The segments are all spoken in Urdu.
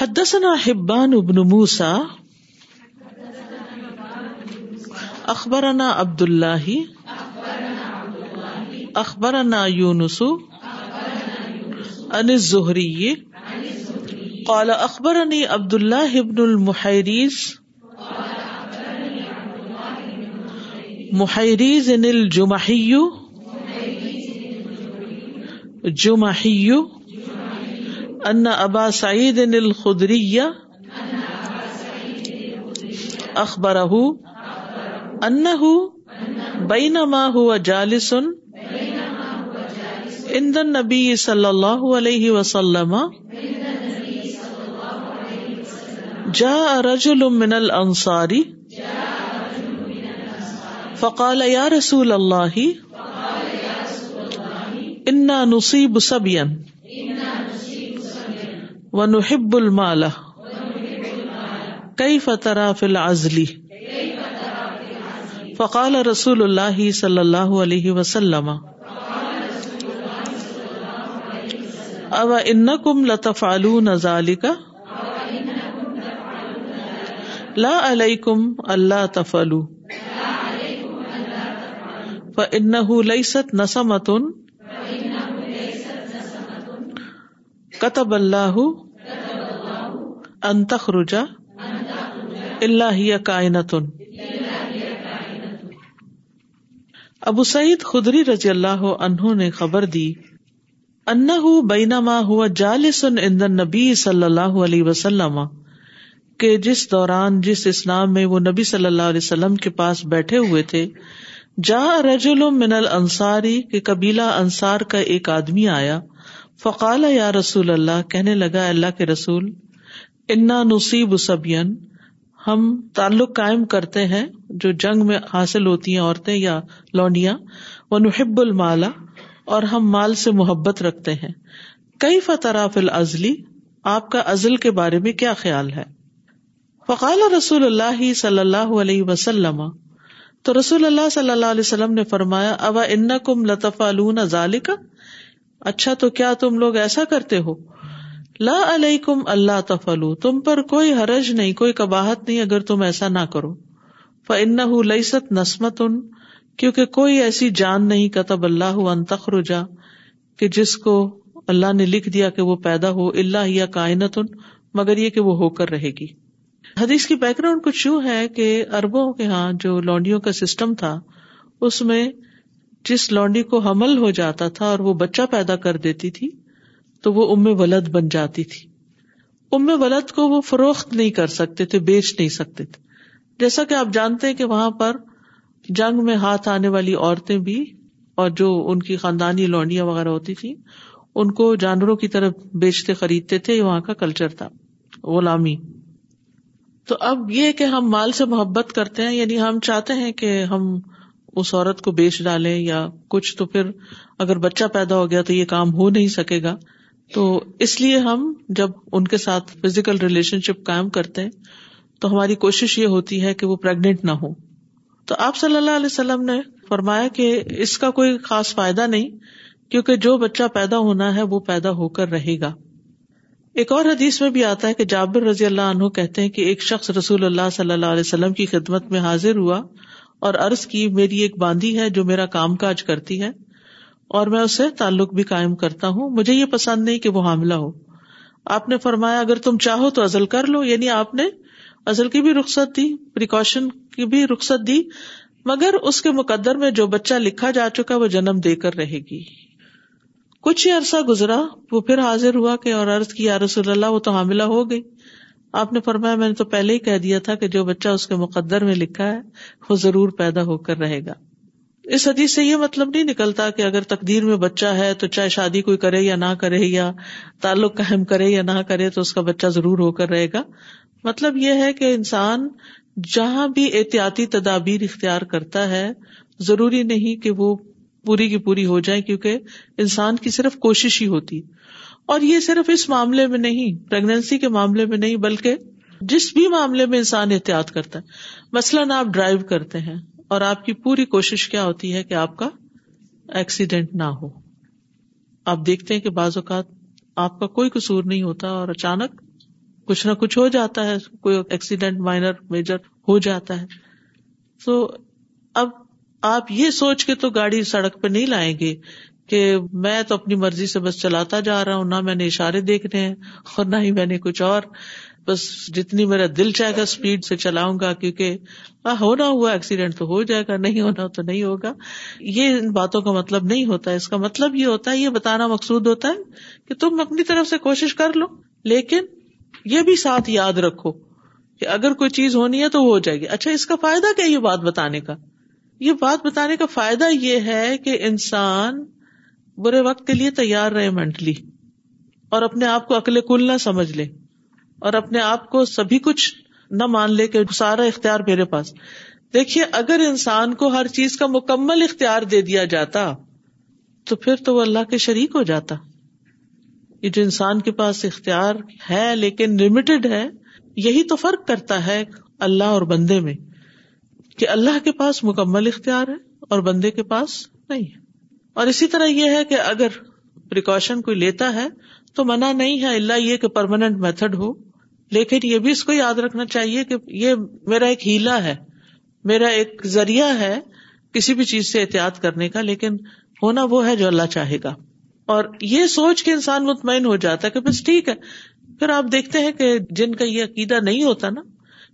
حدثنا حبان ابن موسا اخبرنا عبد اللہ اخبرنا یونس ان قال عبد اللہ ابن المحریز محریز ان الجمحی جمحی ان ابا سعید الخدری اخبر ان بین ما ہوا جالسن اندن نبی صلی اللہ علیہ وسلم جا رجل من الانصاری فقال یا رسول اللہ انا نصیب سبین ونحب المال کئی فترا فی العزلی فقال رسول اللہ صلی اللہ علیہ وسلم اب ان کم لتفعلون ذالک لا علیکم اللہ تفعلوا فإنه ليست نسمتن کتب اللہ انتخ رجا اللہ کائنتن ابو سعید خدری رضی اللہ عنہ نے خبر دی ان بینا ہوا جالس اندن نبی صلی اللہ علیہ وسلم کہ جس دوران جس اسلام میں وہ نبی صلی اللہ علیہ وسلم کے پاس بیٹھے ہوئے تھے جا رجل من الانصاری کے قبیلہ انصار کا ایک آدمی آیا فقال یا رسول اللہ کہنے لگا اللہ کے رسول انا نصیب سبین ہم تعلق قائم کرتے ہیں جو جنگ میں حاصل ہوتی ہیں عورتیں یا لونڈیاں وہ نحب المالا اور ہم مال سے محبت رکھتے ہیں کئی فل ازلی آپ کا ازل کے بارے میں کیا خیال ہے فقال رسول اللہ صلی اللہ علیہ وسلم تو رسول اللہ صلی اللہ علیہ وسلم نے فرمایا ابا ان کم لطف کا اچھا تو کیا تم لوگ ایسا کرتے ہو لا علیکم اللہ تفلو تم پر کوئی حرج نہیں کوئی کباہت نہیں اگر تم ایسا نہ کرو کیونکہ کوئی ایسی جان نہیں کتب اللہ کہ جس کو اللہ نے لکھ دیا کہ وہ پیدا ہو اللہ یا کائنت ان مگر یہ کہ وہ ہو کر رہے گی حدیث کی بیک گراؤنڈ کچھ یوں ہے کہ اربوں کے ہاں جو لانڈیوں کا سسٹم تھا اس میں جس لونڈی کو حمل ہو جاتا تھا اور وہ بچہ پیدا کر دیتی تھی تو وہ ام ولد بن جاتی تھی ام ولد کو وہ فروخت نہیں کر سکتے تھے بیچ نہیں سکتے تھے جیسا کہ آپ جانتے کہ وہاں پر جنگ میں ہاتھ آنے والی عورتیں بھی اور جو ان کی خاندانی لونڈیاں وغیرہ ہوتی تھی ان کو جانوروں کی طرف بیچتے خریدتے تھے یہ وہاں کا کلچر تھا غلامی تو اب یہ کہ ہم مال سے محبت کرتے ہیں یعنی ہم چاہتے ہیں کہ ہم اس عورت کو بیچ ڈالے یا کچھ تو پھر اگر بچہ پیدا ہو گیا تو یہ کام ہو نہیں سکے گا تو اس لیے ہم جب ان کے ساتھ فزیکل ریلیشن شپ کائم کرتے ہیں تو ہماری کوشش یہ ہوتی ہے کہ وہ پریگنٹ نہ ہو تو آپ صلی اللہ علیہ وسلم نے فرمایا کہ اس کا کوئی خاص فائدہ نہیں کیونکہ جو بچہ پیدا ہونا ہے وہ پیدا ہو کر رہے گا ایک اور حدیث میں بھی آتا ہے کہ جابر رضی اللہ عنہ کہتے ہیں کہ ایک شخص رسول اللہ صلی اللہ علیہ وسلم کی خدمت میں حاضر ہوا اور عرض کی میری ایک باندھی ہے جو میرا کام کاج کرتی ہے اور میں اسے تعلق بھی قائم کرتا ہوں مجھے یہ پسند نہیں کہ وہ حاملہ ہو آپ نے فرمایا اگر تم چاہو تو ازل کر لو یعنی آپ نے ازل کی بھی رخصت دی پریکاشن کی بھی رخصت دی مگر اس کے مقدر میں جو بچہ لکھا جا چکا وہ جنم دے کر رہے گی کچھ ہی عرصہ گزرا وہ پھر حاضر ہوا کہ اور عرض کی یا رسول اللہ وہ تو حاملہ ہو گئی آپ نے فرمایا میں نے تو پہلے ہی کہہ دیا تھا کہ جو بچہ اس کے مقدر میں لکھا ہے وہ ضرور پیدا ہو کر رہے گا اس حدیث سے یہ مطلب نہیں نکلتا کہ اگر تقدیر میں بچہ ہے تو چاہے شادی کوئی کرے یا نہ کرے یا تعلق قائم کرے یا نہ کرے تو اس کا بچہ ضرور ہو کر رہے گا مطلب یہ ہے کہ انسان جہاں بھی احتیاطی تدابیر اختیار کرتا ہے ضروری نہیں کہ وہ پوری کی پوری ہو جائے کیونکہ انسان کی صرف کوشش ہی ہوتی اور یہ صرف اس معاملے میں نہیں پرگنسی کے معاملے میں نہیں بلکہ جس بھی معاملے میں انسان احتیاط کرتا ہے مثلاً آپ ڈرائیو کرتے ہیں اور آپ کی پوری کوشش کیا ہوتی ہے کہ آپ کا ایکسیڈینٹ نہ ہو آپ دیکھتے ہیں کہ بعض اوقات آپ کا کوئی قصور نہیں ہوتا اور اچانک کچھ نہ کچھ ہو جاتا ہے کوئی ایکسیڈینٹ مائنر میجر ہو جاتا ہے تو اب آپ یہ سوچ کے تو گاڑی سڑک پہ نہیں لائیں گے کہ میں تو اپنی مرضی سے بس چلاتا جا رہا ہوں نہ میں نے اشارے دیکھنے ہیں اور نہ ہی میں نے کچھ اور بس جتنی میرا دل چاہے گا اسپیڈ سے چلاؤں گا کیونکہ ہونا ہوا ایکسیڈینٹ تو ہو جائے گا نہیں ہونا تو نہیں ہوگا یہ ان باتوں کا مطلب نہیں ہوتا اس کا مطلب یہ ہوتا ہے یہ بتانا مقصود ہوتا ہے کہ تم اپنی طرف سے کوشش کر لو لیکن یہ بھی ساتھ یاد رکھو کہ اگر کوئی چیز ہونی ہے تو وہ ہو جائے گی اچھا اس کا فائدہ کیا یہ بات بتانے کا یہ بات بتانے کا فائدہ یہ ہے کہ انسان برے وقت کے لیے تیار رہے مینٹلی اور اپنے آپ کو اکلے کل نہ سمجھ لے اور اپنے آپ کو سبھی کچھ نہ مان لے کہ سارا اختیار میرے پاس دیکھیے اگر انسان کو ہر چیز کا مکمل اختیار دے دیا جاتا تو پھر تو وہ اللہ کے شریک ہو جاتا یہ جو انسان کے پاس اختیار ہے لیکن لمیٹڈ ہے یہی تو فرق کرتا ہے اللہ اور بندے میں کہ اللہ کے پاس مکمل اختیار ہے اور بندے کے پاس نہیں ہے اور اسی طرح یہ ہے کہ اگر پریکاشن کوئی لیتا ہے تو منع نہیں ہے اللہ یہ کہ پرماننٹ میتھڈ ہو لیکن یہ بھی اس کو یاد رکھنا چاہیے کہ یہ میرا ایک ہیلا ہے میرا ایک ذریعہ ہے کسی بھی چیز سے احتیاط کرنے کا لیکن ہونا وہ ہے جو اللہ چاہے گا اور یہ سوچ کے انسان مطمئن ہو جاتا ہے کہ بس ٹھیک ہے پھر آپ دیکھتے ہیں کہ جن کا یہ عقیدہ نہیں ہوتا نا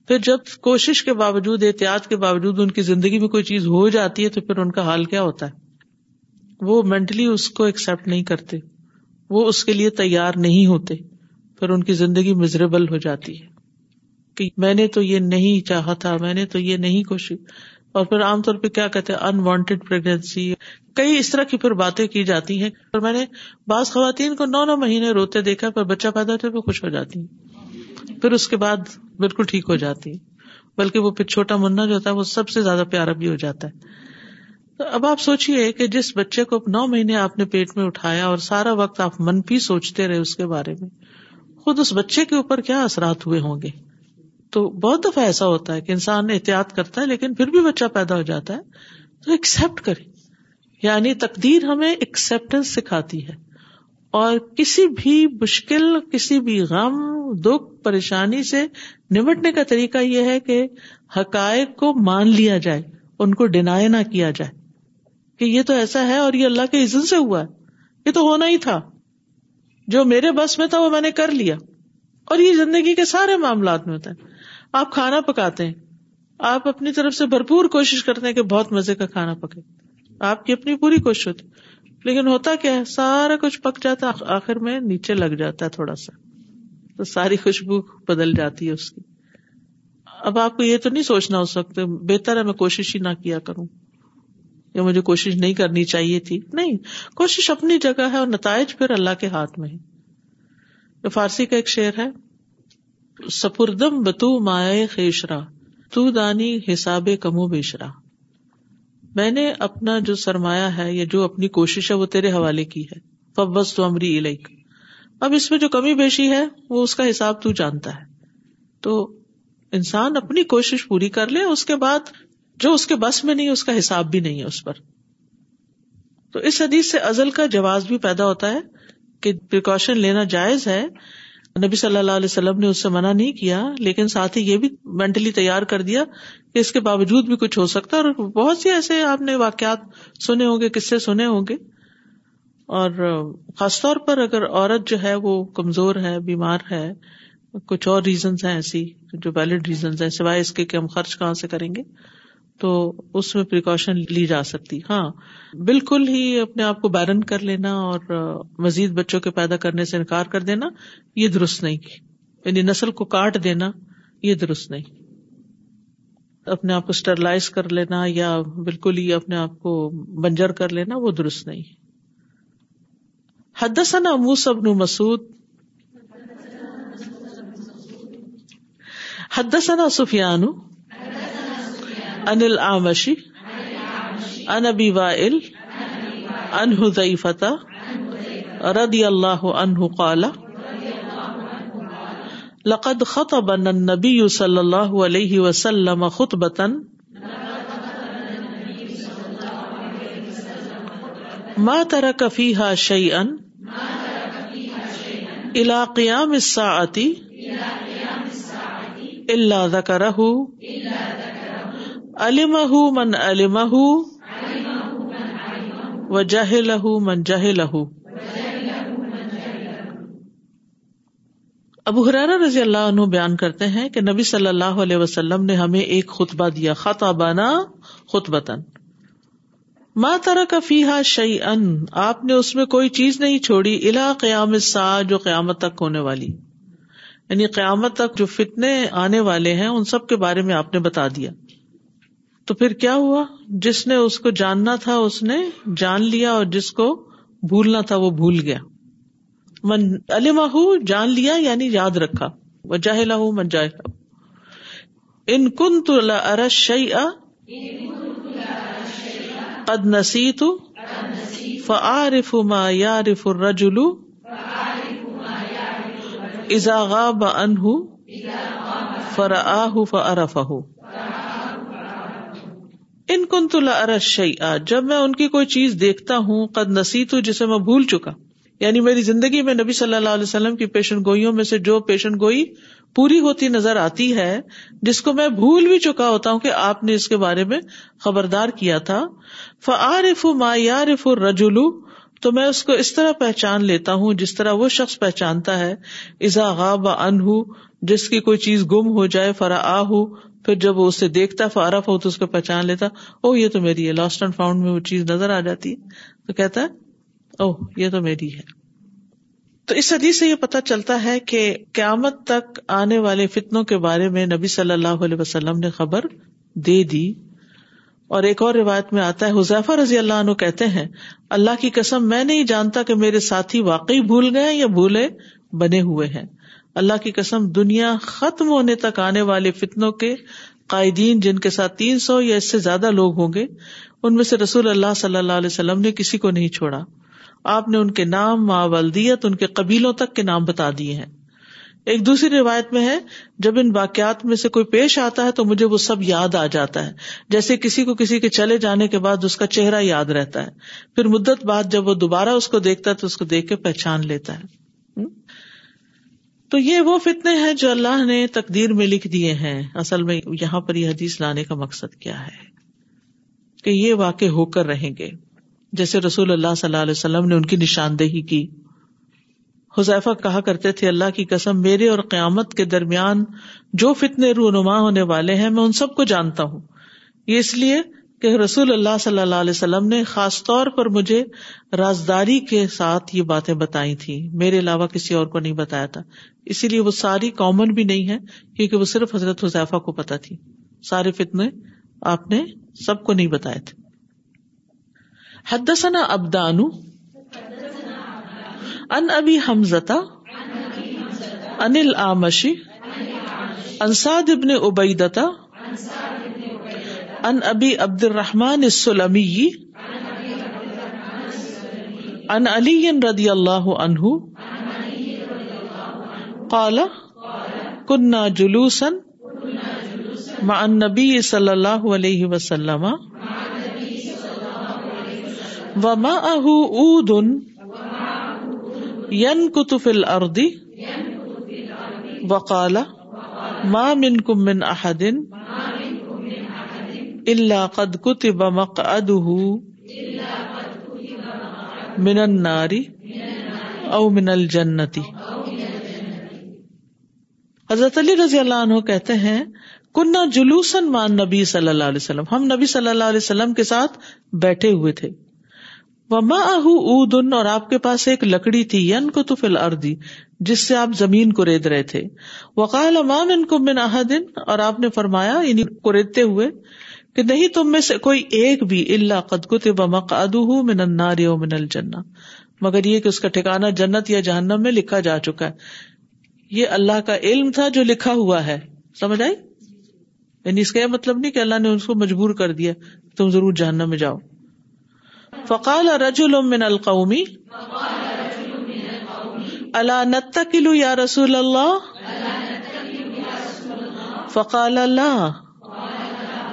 پھر جب کوشش کے باوجود احتیاط کے باوجود ان کی زندگی میں کوئی چیز ہو جاتی ہے تو پھر ان کا حال کیا ہوتا ہے وہ مینٹلی اس کو ایکسپٹ نہیں کرتے وہ اس کے لیے تیار نہیں ہوتے پھر ان کی زندگی مزریبل ہو جاتی ہے کہ میں نے تو یہ نہیں چاہا تھا میں نے تو یہ نہیں کوشش اور پھر عام طور پہ کیا کہتے ہیں انوانٹیڈ پرگنسی کئی اس طرح کی پھر باتیں کی جاتی ہیں اور میں نے بعض خواتین کو نو نو مہینے روتے دیکھا پر بچہ پیدا ہوتے وہ خوش ہو جاتی ہیں پھر اس کے بعد بالکل ٹھیک ہو جاتی ہیں بلکہ وہ پھر چھوٹا منا جو ہوتا ہے وہ سب سے زیادہ پیارا بھی ہو جاتا ہے اب آپ سوچیے کہ جس بچے کو نو مہینے آپ نے پیٹ میں اٹھایا اور سارا وقت آپ منفی سوچتے رہے اس کے بارے میں خود اس بچے کے اوپر کیا اثرات ہوئے ہوں گے تو بہت دفعہ ایسا ہوتا ہے کہ انسان احتیاط کرتا ہے لیکن پھر بھی بچہ پیدا ہو جاتا ہے تو ایکسپٹ کرے یعنی تقدیر ہمیں ایکسپٹینس سکھاتی ہے اور کسی بھی مشکل کسی بھی غم دکھ پریشانی سے نمٹنے کا طریقہ یہ ہے کہ حقائق کو مان لیا جائے ان کو ڈینائی نہ کیا جائے کہ یہ تو ایسا ہے اور یہ اللہ کے عزن سے ہوا ہے یہ تو ہونا ہی تھا جو میرے بس میں تھا وہ میں نے کر لیا اور یہ زندگی کے سارے معاملات میں ہوتا ہے آپ کھانا پکاتے ہیں آپ اپنی طرف سے بھرپور کوشش کرتے ہیں کہ بہت مزے کا کھانا پکے آپ کی اپنی پوری کوشش ہوتی لیکن ہوتا کیا ہے سارا کچھ پک جاتا آخر میں نیچے لگ جاتا ہے تھوڑا سا تو ساری خوشبو بدل جاتی ہے اس کی اب آپ کو یہ تو نہیں سوچنا ہو سکتے بہتر ہے میں کوشش ہی نہ کیا کروں یا مجھے کوشش نہیں کرنی چاہیے تھی نہیں کوشش اپنی جگہ ہے اور نتائج پھر اللہ کے ہاتھ میں ہے فارسی کا ایک شعر ہے سپردم بتو مائے خیشرا تو دانی حساب کمو بیشرا میں نے اپنا جو سرمایہ ہے یا جو اپنی کوشش ہے وہ تیرے حوالے کی ہے تو امری اب اس میں جو کمی بیشی ہے وہ اس کا حساب تو جانتا ہے تو انسان اپنی کوشش پوری کر لے اس کے بعد جو اس کے بس میں نہیں اس کا حساب بھی نہیں ہے اس پر تو اس حدیث سے ازل کا جواز بھی پیدا ہوتا ہے کہ پریکاشن لینا جائز ہے نبی صلی اللہ علیہ وسلم نے اس سے منع نہیں کیا لیکن ساتھ ہی یہ بھی مینٹلی تیار کر دیا کہ اس کے باوجود بھی کچھ ہو سکتا ہے اور بہت سے ایسے آپ نے واقعات سنے ہوں گے کس سے سنے ہوں گے اور خاص طور پر اگر عورت جو ہے وہ کمزور ہے بیمار ہے کچھ اور ریزنز ہیں ایسی جو ویلڈ ریزنز ہیں سوائے اس کے کہ ہم خرچ کہاں سے کریں گے تو اس میں پریکاشن لی جا سکتی ہاں بالکل ہی اپنے آپ کو بیرن کر لینا اور مزید بچوں کے پیدا کرنے سے انکار کر دینا یہ درست نہیں یعنی نسل کو کاٹ دینا یہ درست نہیں اپنے آپ کو اسٹرلائز کر لینا یا بالکل ہی اپنے آپ کو بنجر کر لینا وہ درست نہیں حد سنا موس ابن مسعود حد سنا سفیانو انل آمشی ان ابی وائل ان حزئی فتح رضی اللہ عنہ قال لقد خطب النبي صلی اللہ علیہ وسلم خطبة ما ترك فيها شيئا الى قيام الساعه الا ذكره الا ع من عل و جہ لہ من لہو ابو حرارا رضی اللہ عنہ بیان کرتے ہیں کہ نبی صلی اللہ علیہ وسلم نے ہمیں ایک خطبہ دیا خطاب ترا کا فی ہا شعی ان آپ نے اس میں کوئی چیز نہیں چھوڑی الا قیام سا جو قیامت تک ہونے والی یعنی قیامت تک جو فتنے آنے والے ہیں ان سب کے بارے میں آپ نے بتا دیا تو پھر کیا ہوا جس نے اس کو جاننا تھا اس نے جان لیا اور جس کو بھولنا تھا وہ بھول گیا من جان لیا یعنی یاد رکھا وہ جاہلا ہوں من جاہلا ان کن تو تر نسی تو فعارف ما یا رف رجول بن ہُو فر آر فہ ان کنت اللہ آ جب میں ان کی کوئی چیز دیکھتا ہوں قد جسے میں بھول چکا یعنی میری زندگی میں نبی صلی اللہ علیہ وسلم کی پیشن گوئیوں میں سے جو پیشن گوئی پوری ہوتی نظر آتی ہے جس کو میں بھول بھی چکا ہوتا ہوں کہ آپ نے اس کے بارے میں خبردار کیا تھا فعارف ما یا رف تو میں اس کو اس طرح پہچان لیتا ہوں جس طرح وہ شخص پہچانتا ہے ازا غاب انہ جس کی کوئی چیز گم ہو جائے فرا آ پھر جب وہ اسے دیکھتا فارف ہو تو اس کو پہچان لیتا او یہ تو میری ہے لاسٹ اینڈ فاؤنڈ میں وہ چیز نظر آ جاتی تو کہتا ہے او یہ تو میری ہے تو اس سدی سے یہ پتا چلتا ہے کہ قیامت تک آنے والے فتنوں کے بارے میں نبی صلی اللہ علیہ وسلم نے خبر دے دی اور ایک اور روایت میں آتا ہے حذیفہ رضی اللہ عنہ کہتے ہیں اللہ کی قسم میں نہیں جانتا کہ میرے ساتھی واقعی بھول گئے یا بھولے بنے ہوئے ہیں اللہ کی قسم دنیا ختم ہونے تک آنے والے فتنوں کے قائدین جن کے ساتھ تین سو یا اس سے زیادہ لوگ ہوں گے ان میں سے رسول اللہ صلی اللہ علیہ وسلم نے کسی کو نہیں چھوڑا آپ نے ان کے نام ماں والدیت ان کے قبیلوں تک کے نام بتا دیے ہیں ایک دوسری روایت میں ہے جب ان واقعات میں سے کوئی پیش آتا ہے تو مجھے وہ سب یاد آ جاتا ہے جیسے کسی کو کسی کے چلے جانے کے بعد اس کا چہرہ یاد رہتا ہے پھر مدت بعد جب وہ دوبارہ اس کو دیکھتا ہے تو اس کو دیکھ کے پہچان لیتا ہے تو یہ وہ فتنے ہیں جو اللہ نے تقدیر میں لکھ دیے ہیں اصل میں یہاں پر یہ حدیث لانے کا مقصد کیا ہے کہ یہ واقع ہو کر رہیں گے جیسے رسول اللہ صلی اللہ علیہ وسلم نے ان کی نشاندہی کی حذیفہ کہا کرتے تھے اللہ کی قسم میرے اور قیامت کے درمیان جو فتنے رونما ہونے والے ہیں میں ان سب کو جانتا ہوں یہ اس لیے کہ رسول اللہ صلی اللہ علیہ وسلم نے خاص طور پر مجھے رازداری کے ساتھ یہ باتیں بتائی تھی میرے علاوہ کسی اور کو نہیں بتایا تھا اسی لیے وہ ساری کامن بھی نہیں ہے کیونکہ وہ صرف حضرت حذیفہ کو پتا تھی سارے فتنے آپ نے سب کو نہیں بتایا تھے حدثنا ابدانو ان ابی حمزتا انل آمشی انساد ابن عبیدتا ان ابی عبد الرحمن السلمی ان علی رضی اللہ عنہ قال کنا جلوسن مع النبی صلی اللہ علیہ وسلم وما اہ اودن ین کتف الردی وقال ما منكم من احدن اللہ قد کتب مقعده من الناری او من الجنتی حضرت علی رضی اللہ عنہ کہتے ہیں کنا جلوسن مان نبی صلی اللہ علیہ وسلم ہم نبی صلی اللہ علیہ وسلم کے ساتھ بیٹھے ہوئے تھے وما اہ اور آپ کے پاس ایک لکڑی تھی ین کو تو فل اردی جس سے آپ زمین کو رید رہے تھے وقال امام ان کو من احدن اور آپ نے فرمایا انہیں یعنی کو ریدتے ہوئے کہ نہیں تم میں سے کوئی ایک بھی اللہ من من الجنہ مگر یہ کہ اس کا ٹھکانا جنت یا جہنم میں لکھا جا چکا ہے یہ اللہ کا علم تھا جو لکھا ہوا ہے سمجھ آئی یعنی اس کا یہ مطلب نہیں کہ اللہ نے اس کو مجبور کر دیا تم ضرور جہنم میں جاؤ فقال من القومی اللہ یا رسول اللہ فقال اللہ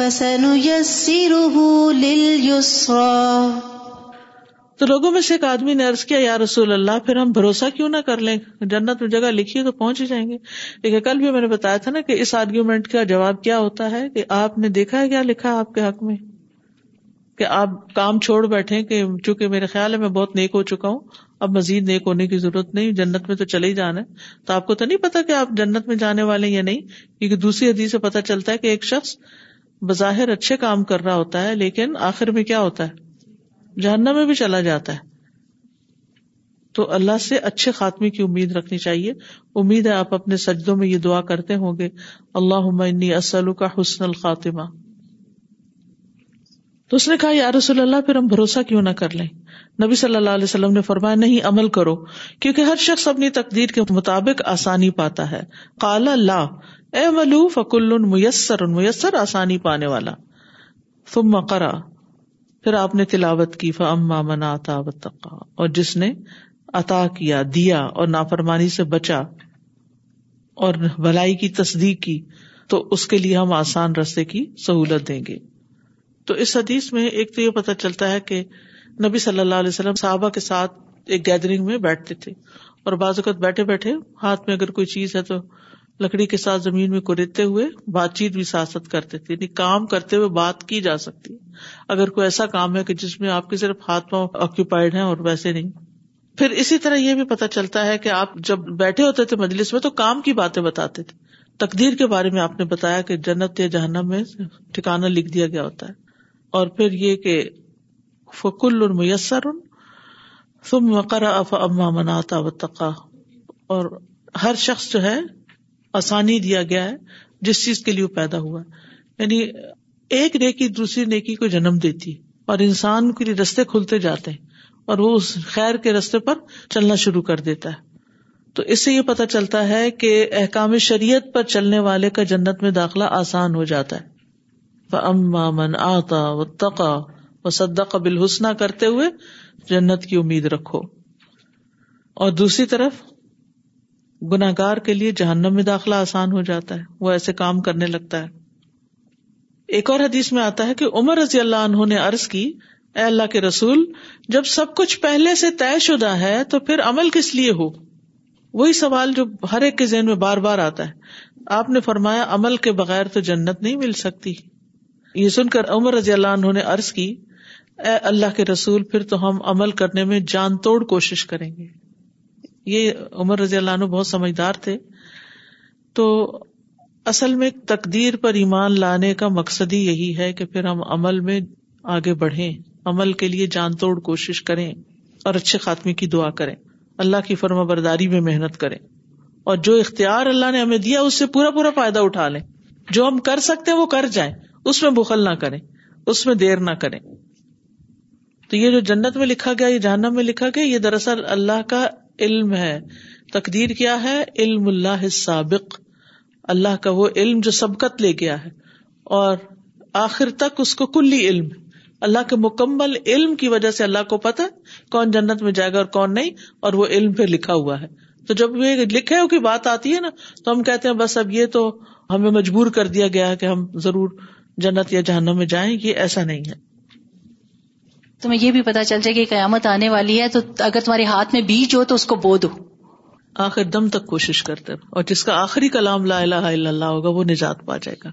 تو لوگوں میں سے ایک آدمی نے عرض کیا یا رسول اللہ پھر ہم بھروسہ کیوں نہ کر لیں جنت میں جگہ لکھی تو پہنچ ہی جائیں گے لیکن کل بھی میں نے بتایا تھا نا کہ اس آرگیومنٹ کا جواب کیا ہوتا ہے کہ آپ نے دیکھا ہے کیا لکھا ہے آپ کے حق میں کہ آپ کام چھوڑ بیٹھے کہ چونکہ میرے خیال ہے میں بہت نیک ہو چکا ہوں اب مزید نیک ہونے کی ضرورت نہیں جنت میں تو چلے ہی جانا ہے تو آپ کو تو نہیں پتا کہ آپ جنت میں جانے والے یا نہیں کیونکہ دوسری حدیث سے پتا چلتا ہے کہ ایک شخص بظاہر اچھے کام کر رہا ہوتا ہے لیکن آخر میں کیا ہوتا ہے جہنم میں بھی چلا جاتا ہے تو اللہ سے اچھے خاتمے کی امید رکھنی چاہیے امید ہے آپ اپنے سجدوں میں یہ دعا کرتے ہوں گے اللہ عمنی اسلو کا حسن الخاتمہ تو اس نے کہا رسول اللہ پھر ہم بھروسہ کیوں نہ کر لیں نبی صلی اللہ علیہ وسلم نے فرمایا نہیں عمل کرو کیونکہ ہر شخص اپنی تقدیر کے مطابق آسانی پاتا ہے کالا لا اے ملو فکل میسر میسر آسانی پانے والا کرا پھر آپ نے تلاوت کی اور جس نے عطا کیا دیا اور نافرمانی سے بچا اور بھلائی کی تصدیق کی تو اس کے لیے ہم آسان رستے کی سہولت دیں گے تو اس حدیث میں ایک تو یہ پتا چلتا ہے کہ نبی صلی اللہ علیہ وسلم صحابہ کے ساتھ ایک گیدرنگ میں بیٹھتے تھے اور بعض اوقات بیٹھے بیٹھے ہاتھ میں اگر کوئی چیز ہے تو لکڑی کے ساتھ زمین میں کوریتے ہوئے بات چیت بھی سیاست کرتے تھے یعنی کام کرتے ہوئے بات کی جا سکتی اگر کوئی ایسا کام ہے کہ جس میں آپ کے صرف ہاتھ پاؤں آکوپائڈ ہیں اور ویسے نہیں پھر اسی طرح یہ بھی پتا چلتا ہے کہ آپ جب بیٹھے ہوتے تھے مجلس میں تو کام کی باتیں بتاتے تھے تقدیر کے بارے میں آپ نے بتایا کہ جنت یا جہنم میں ٹھکانا لکھ دیا گیا ہوتا ہے اور پھر یہ کہ فکل میسر اف مقرر مناتا و تقا اور ہر شخص جو ہے آسانی دیا گیا ہے جس چیز کے لیے پیدا ہوا یعنی ایک نیکی دوسری نیکی کو جنم دیتی اور انسان کے لیے رستے کھلتے جاتے ہیں اور وہ اس خیر کے رستے پر چلنا شروع کر دیتا ہے تو اس سے یہ پتہ چلتا ہے کہ احکام شریعت پر چلنے والے کا جنت میں داخلہ آسان ہو جاتا ہے اما من آتا و تقا و صدا قبل حسنا کرتے ہوئے جنت کی امید رکھو اور دوسری طرف گناگار کے لیے جہنم میں داخلہ آسان ہو جاتا ہے وہ ایسے کام کرنے لگتا ہے ایک اور حدیث میں آتا ہے کہ عمر رضی اللہ عنہ نے عرض کی اے اللہ کے رسول جب سب کچھ پہلے سے طے شدہ ہے تو پھر عمل کس لیے ہو وہی سوال جو ہر ایک کے ذہن میں بار بار آتا ہے آپ نے فرمایا عمل کے بغیر تو جنت نہیں مل سکتی یہ سن کر عمر رضی اللہ عنہ نے ارض کی اے اللہ کے رسول پھر تو ہم عمل کرنے میں جان توڑ کوشش کریں گے یہ عمر رضی اللہ عنہ بہت سمجھدار تھے تو اصل میں تقدیر پر ایمان لانے کا مقصد ہی یہی ہے کہ پھر ہم عمل میں آگے بڑھیں عمل کے لیے جان توڑ کوشش کریں اور اچھے خاتمے کی دعا کریں اللہ کی فرما برداری میں محنت کریں اور جو اختیار اللہ نے ہمیں دیا اس سے پورا پورا فائدہ اٹھا لیں جو ہم کر سکتے ہیں وہ کر جائیں اس میں بخل نہ کریں اس میں دیر نہ کریں تو یہ جو جنت میں لکھا گیا یہ جہنم میں لکھا گیا یہ دراصل اللہ کا علم ہے تقدیر کیا ہے علم علم اللہ اللہ سابق کا وہ جو سبقت لے گیا ہے اور آخر تک اس کو کلی علم اللہ کے مکمل علم کی وجہ سے اللہ کو پتا کون جنت میں جائے گا اور کون نہیں اور وہ علم پھر لکھا ہوا ہے تو جب یہ لکھے ہو کی بات آتی ہے نا تو ہم کہتے ہیں بس اب یہ تو ہمیں مجبور کر دیا گیا ہے کہ ہم ضرور جنت یا جہنم میں جائیں یہ ایسا نہیں ہے تمہیں یہ بھی پتا چل جائے کہ قیامت آنے والی ہے تو اگر تمہارے ہاتھ میں بیج ہو تو اس کو بو دو آخر دم تک کوشش کرتے اور جس کا آخری کلام لا الہ الا اللہ ہوگا وہ نجات پا جائے گا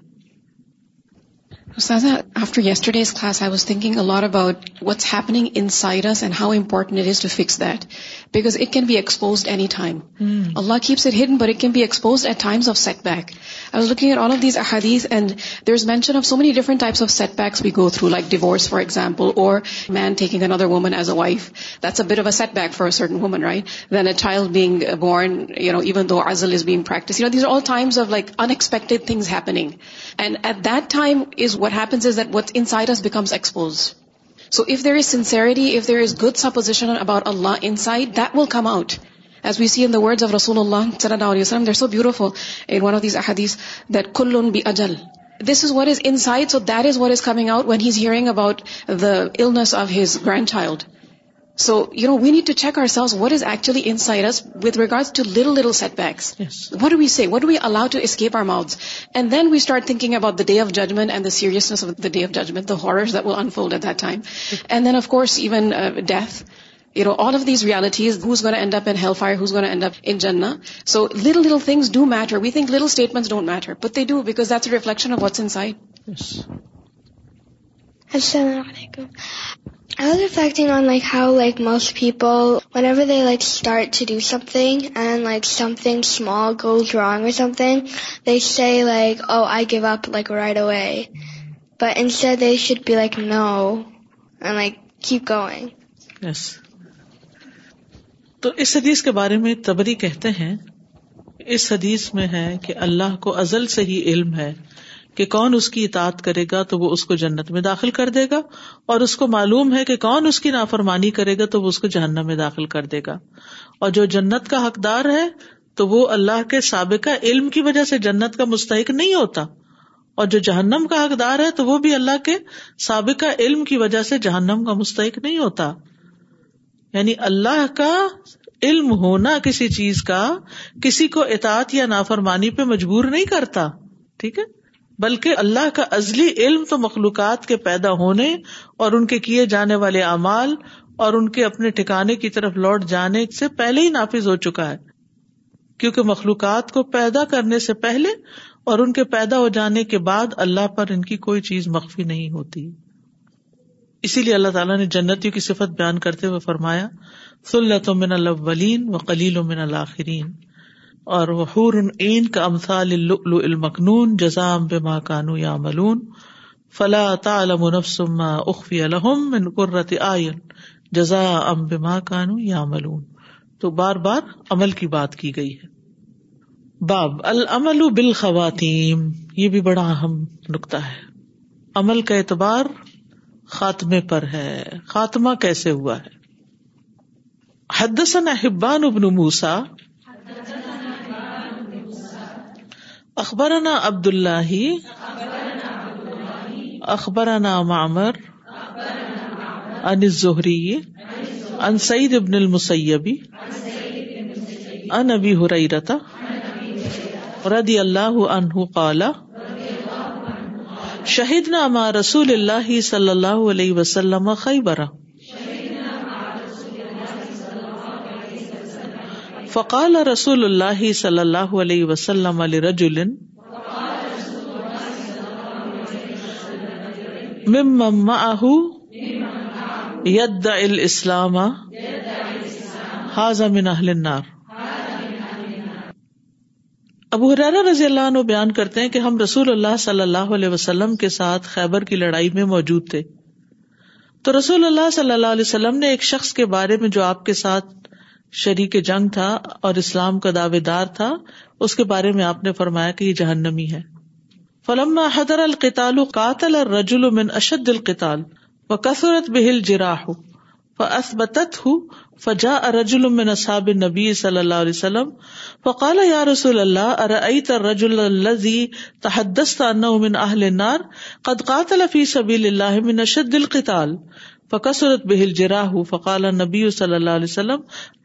Ustaza, after yesterday's class, I was thinking a lot about what's happening inside us and how important it is to fix that. Because it can be exposed anytime. Hmm. Allah keeps it hidden, but it can be exposed at times of setback. I was looking at all of these ahadith, and there's mention of so many different types of setbacks we go through, like divorce, for example, or a man taking another woman as a wife. That's a bit of a setback for a certain woman, right? Then a child being born, even though azal is being practiced. These are all times of unexpected things happening. And at that time is what what happens is is that inside becomes exposed so if there is if there is good supposition about Allah inside that will come out as we see in word of رسول اللہ صلی اللہ علیہ وسلم so beautiful one of these احادیز this دلون بی اجل this is what is inside so that is what is coming out one has hearing about the illness of his grandchild So, we need to check ourselves what is actually inside us with regards to little setbacks. Yes. What do we say? What do we allow to escape our mouths? And then we start thinking about the day of judgment and the seriousness of the day of judgment, the horrors that will unfold at that time. And then, of course, even uh, death. All of these realities, who's going to end up in hellfire, who's going to end up in Jannah. So little things do matter. We think little statements don't matter, but they do, because that's a reflection of what's inside. Yes. Assalamu alaikum. I was reflecting on like how like most people whenever they like start to do something and like something small goes wrong or something they say like oh I give up like right away but instead they should be like no and like keep going yes تو اس حدیث کے بارے میں تبری کہتے ہیں اس حدیث میں ہے کہ اللہ کو ازل سے ہی علم ہے کہ کون اس کی اطاعت کرے گا تو وہ اس کو جنت میں داخل کر دے گا اور اس کو معلوم ہے کہ کون اس کی نافرمانی کرے گا تو وہ اس کو جہنم میں داخل کر دے گا اور جو جنت کا حقدار ہے تو وہ اللہ کے سابقہ علم کی وجہ سے جنت کا مستحق نہیں ہوتا اور جو جہنم کا حقدار ہے تو وہ بھی اللہ کے سابقہ علم کی وجہ سے جہنم کا مستحق نہیں ہوتا یعنی اللہ کا علم ہونا کسی چیز کا کسی کو اطاعت یا نافرمانی پہ مجبور نہیں کرتا ٹھیک ہے بلکہ اللہ کا ازلی علم تو مخلوقات کے پیدا ہونے اور ان کے کیے جانے والے اعمال اور ان کے اپنے ٹھکانے کی طرف لوٹ جانے سے پہلے ہی نافذ ہو چکا ہے کیونکہ مخلوقات کو پیدا کرنے سے پہلے اور ان کے پیدا ہو جانے کے بعد اللہ پر ان کی کوئی چیز مخفی نہیں ہوتی اسی لیے اللہ تعالیٰ نے جنتیوں کی صفت بیان کرتے ہوئے فرمایا سلۃ من الاولین و کلیل من الآخرین اور حور عین کا امثال المکنون جزام بے ما کانو یا ملون فلا تعلم نفس ما اخفی لهم من قرۃ اعین جزاء بما کانو یا ملون تو بار بار عمل کی بات کی گئی ہے باب العمل بالخواتیم یہ بھی بڑا اہم نقطہ ہے عمل کا اعتبار خاتمے پر ہے خاتمہ کیسے ہوا ہے حدثنا حبان ابن موسا اخبرنا عبد اللہ معمر ان زہری ان سعید ابن المسیبی حریرتا ردی اللہ شہید مع رسول اللہ صلی اللہ علیہ وسلم خیبرہ فقال رسول اللہ صلی اللہ علیہ وسلم علی ابو ابرا رضی اللہ عنہ بیان کرتے ہیں کہ ہم رسول اللہ صلی اللہ علیہ وسلم کے ساتھ خیبر کی لڑائی میں موجود تھے تو رسول اللہ صلی اللہ علیہ وسلم نے ایک شخص کے بارے میں جو آپ کے ساتھ شریک جنگ تھا اور اسلام کا دعوے دار تھا اس کے بارے میں آپ نے فرمایا کہ یہ جہنمی ہے فلما حدر القتال قاتل الرجل من اشد القتال وكثرت به الجراح فاثبتته فجاء رجل من اصحاب النبي صلى الله عليه وسلم فقال يا رسول الله ارايت الرجل الذي تحدثت عنه من اهل النار قد قاتل في سبيل الله من اشد القتال فقصرت بہل جراہ فقال نبی صلی اللہ علیہ وسلم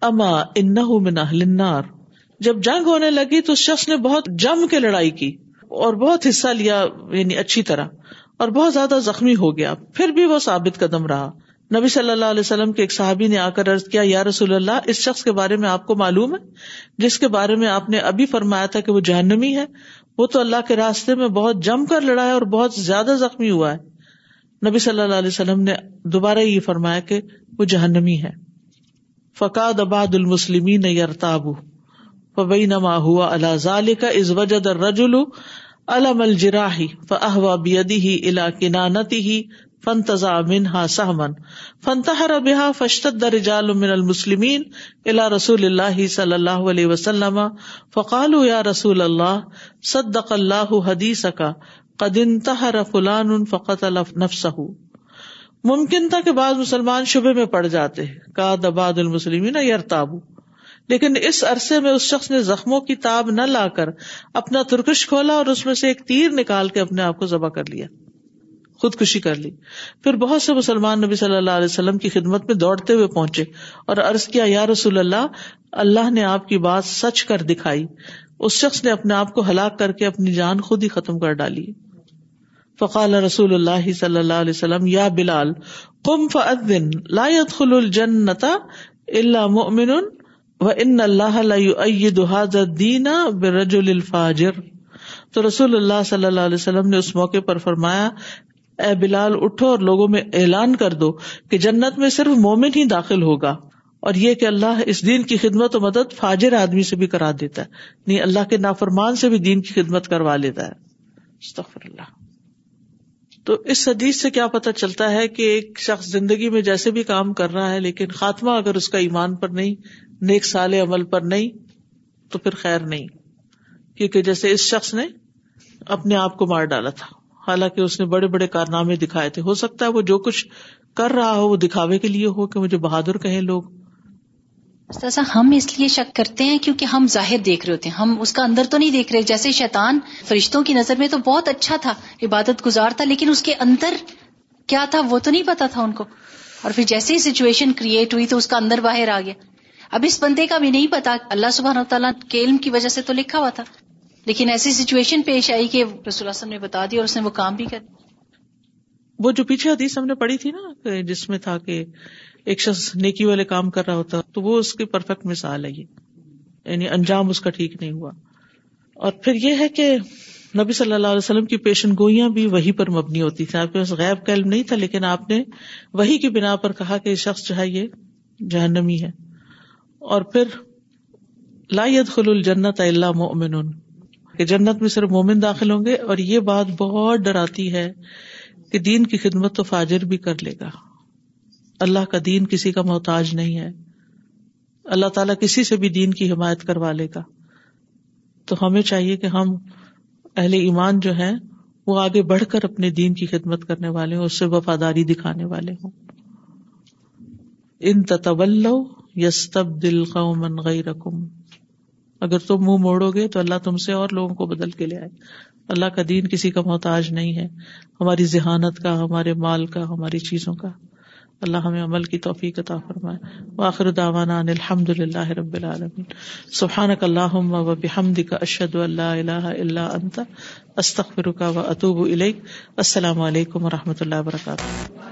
اما ان اہل النار جب جنگ ہونے لگی تو اس شخص نے بہت جم کے لڑائی کی اور بہت حصہ لیا یعنی اچھی طرح اور بہت زیادہ زخمی ہو گیا پھر بھی وہ ثابت قدم رہا نبی صلی اللہ علیہ وسلم کے ایک صحابی نے آ کر ارض کیا یا رسول اللہ اس شخص کے بارے میں آپ کو معلوم ہے جس کے بارے میں آپ نے ابھی فرمایا تھا کہ وہ جہنمی ہے وہ تو اللہ کے راستے میں بہت جم کر لڑا ہے اور بہت زیادہ زخمی ہوا ہے نبی صلی اللہ علیہ وسلم نے دوبارہ یہ فرمایا کہ وہ جہنمی ہے فقاد اباد المسلم یرتابو فبئی نما ہوا اللہ ظال کا از وجد رجولو الم الجراہی فہوا بیدی ہی الا کنانتی ہی فن تزا من ہا سہمن فنتحر بحا فشت درجال من المسلمین الا رسول اللہ صلی اللہ علیہ وسلم فقالو یا رسول اللہ صدق اللہ حدیث کا فلان فقط نفس ممکن تھا کہ بعض مسلمان شبے میں پڑ جاتے کا دباد المسلمین یار تابو لیکن اس عرصے میں اس شخص نے زخموں کی تاب نہ لا کر اپنا ترکش کھولا اور اس میں سے ایک تیر نکال کے اپنے آپ کو ذبح کر لیا خودکشی کر لی پھر بہت سے مسلمان نبی صلی اللہ علیہ وسلم کی خدمت میں دوڑتے ہوئے پہنچے اور عرض کیا یا رسول اللہ اللہ نے آپ کی بات سچ کر دکھائی اس شخص نے اپنے آپ کو ہلاک کر کے اپنی جان خود ہی ختم کر ڈالی فقال رسول اللہ صلی اللہ علیہ وسلم یا بلال قم فأذن لا يدخل الجنة الا مؤمن وان اللہ لا يؤيد هذا الدين برجل الفاجر تو رسول اللہ صلی اللہ علیہ وسلم نے اس موقع پر فرمایا اے بلال اٹھو اور لوگوں میں اعلان کر دو کہ جنت میں صرف مومن ہی داخل ہوگا اور یہ کہ اللہ اس دین کی خدمت و مدد فاجر آدمی سے بھی کرا دیتا ہے نہیں یعنی اللہ کے نافرمان سے بھی دین کی خدمت کروا لیتا ہے اللہ تو اس حدیث سے کیا پتہ چلتا ہے کہ ایک شخص زندگی میں جیسے بھی کام کر رہا ہے لیکن خاتمہ اگر اس کا ایمان پر نہیں نیک سال عمل پر نہیں تو پھر خیر نہیں کیونکہ جیسے اس شخص نے اپنے آپ کو مار ڈالا تھا حالانکہ اس نے بڑے بڑے کارنامے دکھائے تھے ہو سکتا ہے وہ جو کچھ کر رہا ہو وہ دکھاوے کے لیے ہو کہ مجھے بہادر کہیں کہ ہم اس لیے شک کرتے ہیں کیونکہ ہم ظاہر دیکھ رہے ہوتے ہیں ہم اس کا اندر تو نہیں دیکھ رہے جیسے شیطان فرشتوں کی نظر میں تو بہت اچھا تھا عبادت گزار تھا لیکن اس کے اندر کیا تھا وہ تو نہیں پتا تھا ان کو اور پھر جیسے ہی سچویشن کریٹ ہوئی تو اس کا اندر باہر آ گیا اب اس بندے کا بھی نہیں پتا اللہ سبحانہ تعالیٰ کے علم کی وجہ سے تو لکھا ہوا تھا لیکن ایسی سچویشن پیش آئی کہ رسول اللہ نے نے بتا دیا اور اس وہ کام بھی کر وہ جو پیچھے حدیث ہم نے پڑھی تھی نا جس میں تھا کہ ایک شخص نیکی والے کام کر رہا ہوتا تو وہ اس کی پرفیکٹ مثال ہے یہ یعنی انجام اس کا ٹھیک نہیں ہوا اور پھر یہ ہے کہ نبی صلی اللہ علیہ وسلم کی پیشن گوئیاں بھی وہی پر مبنی ہوتی تھیں آپ کے پاس غیب کا علم نہیں تھا لیکن آپ نے وہی کی بنا پر کہا کہ یہ شخص جو ہے یہ جہنمی ہے اور پھر لائیت الجنت اللہ مؤمنون کہ جنت میں صرف مومن داخل ہوں گے اور یہ بات بہت ڈراتی ہے کہ دین کی خدمت تو فاجر بھی کر لے گا اللہ کا دین کسی کا محتاج نہیں ہے اللہ تعالیٰ کسی سے بھی دین کی حمایت کروا لے گا تو ہمیں چاہیے کہ ہم اہل ایمان جو ہیں وہ آگے بڑھ کر اپنے دین کی خدمت کرنے والے ہوں اس سے وفاداری دکھانے والے ہوں ان تطول یستبدل یس تب دل قومن اگر تم منہ موڑو گے تو اللہ تم سے اور لوگوں کو بدل کے لے آئے اللہ کا دین کسی کا محتاج نہیں ہے ہماری ذہانت کا ہمارے مال کا ہماری چیزوں کا اللہ ہمیں عمل کی توفیق عطا توفیقرما بآردان سحان کا اللہ اشد اللہ اللہ اللہ استخر و اتوب الیک السلام علیکم و رحمۃ اللہ وبرکاتہ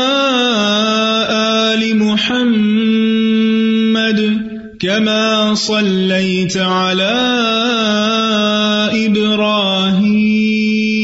كما صليت على إبراهيم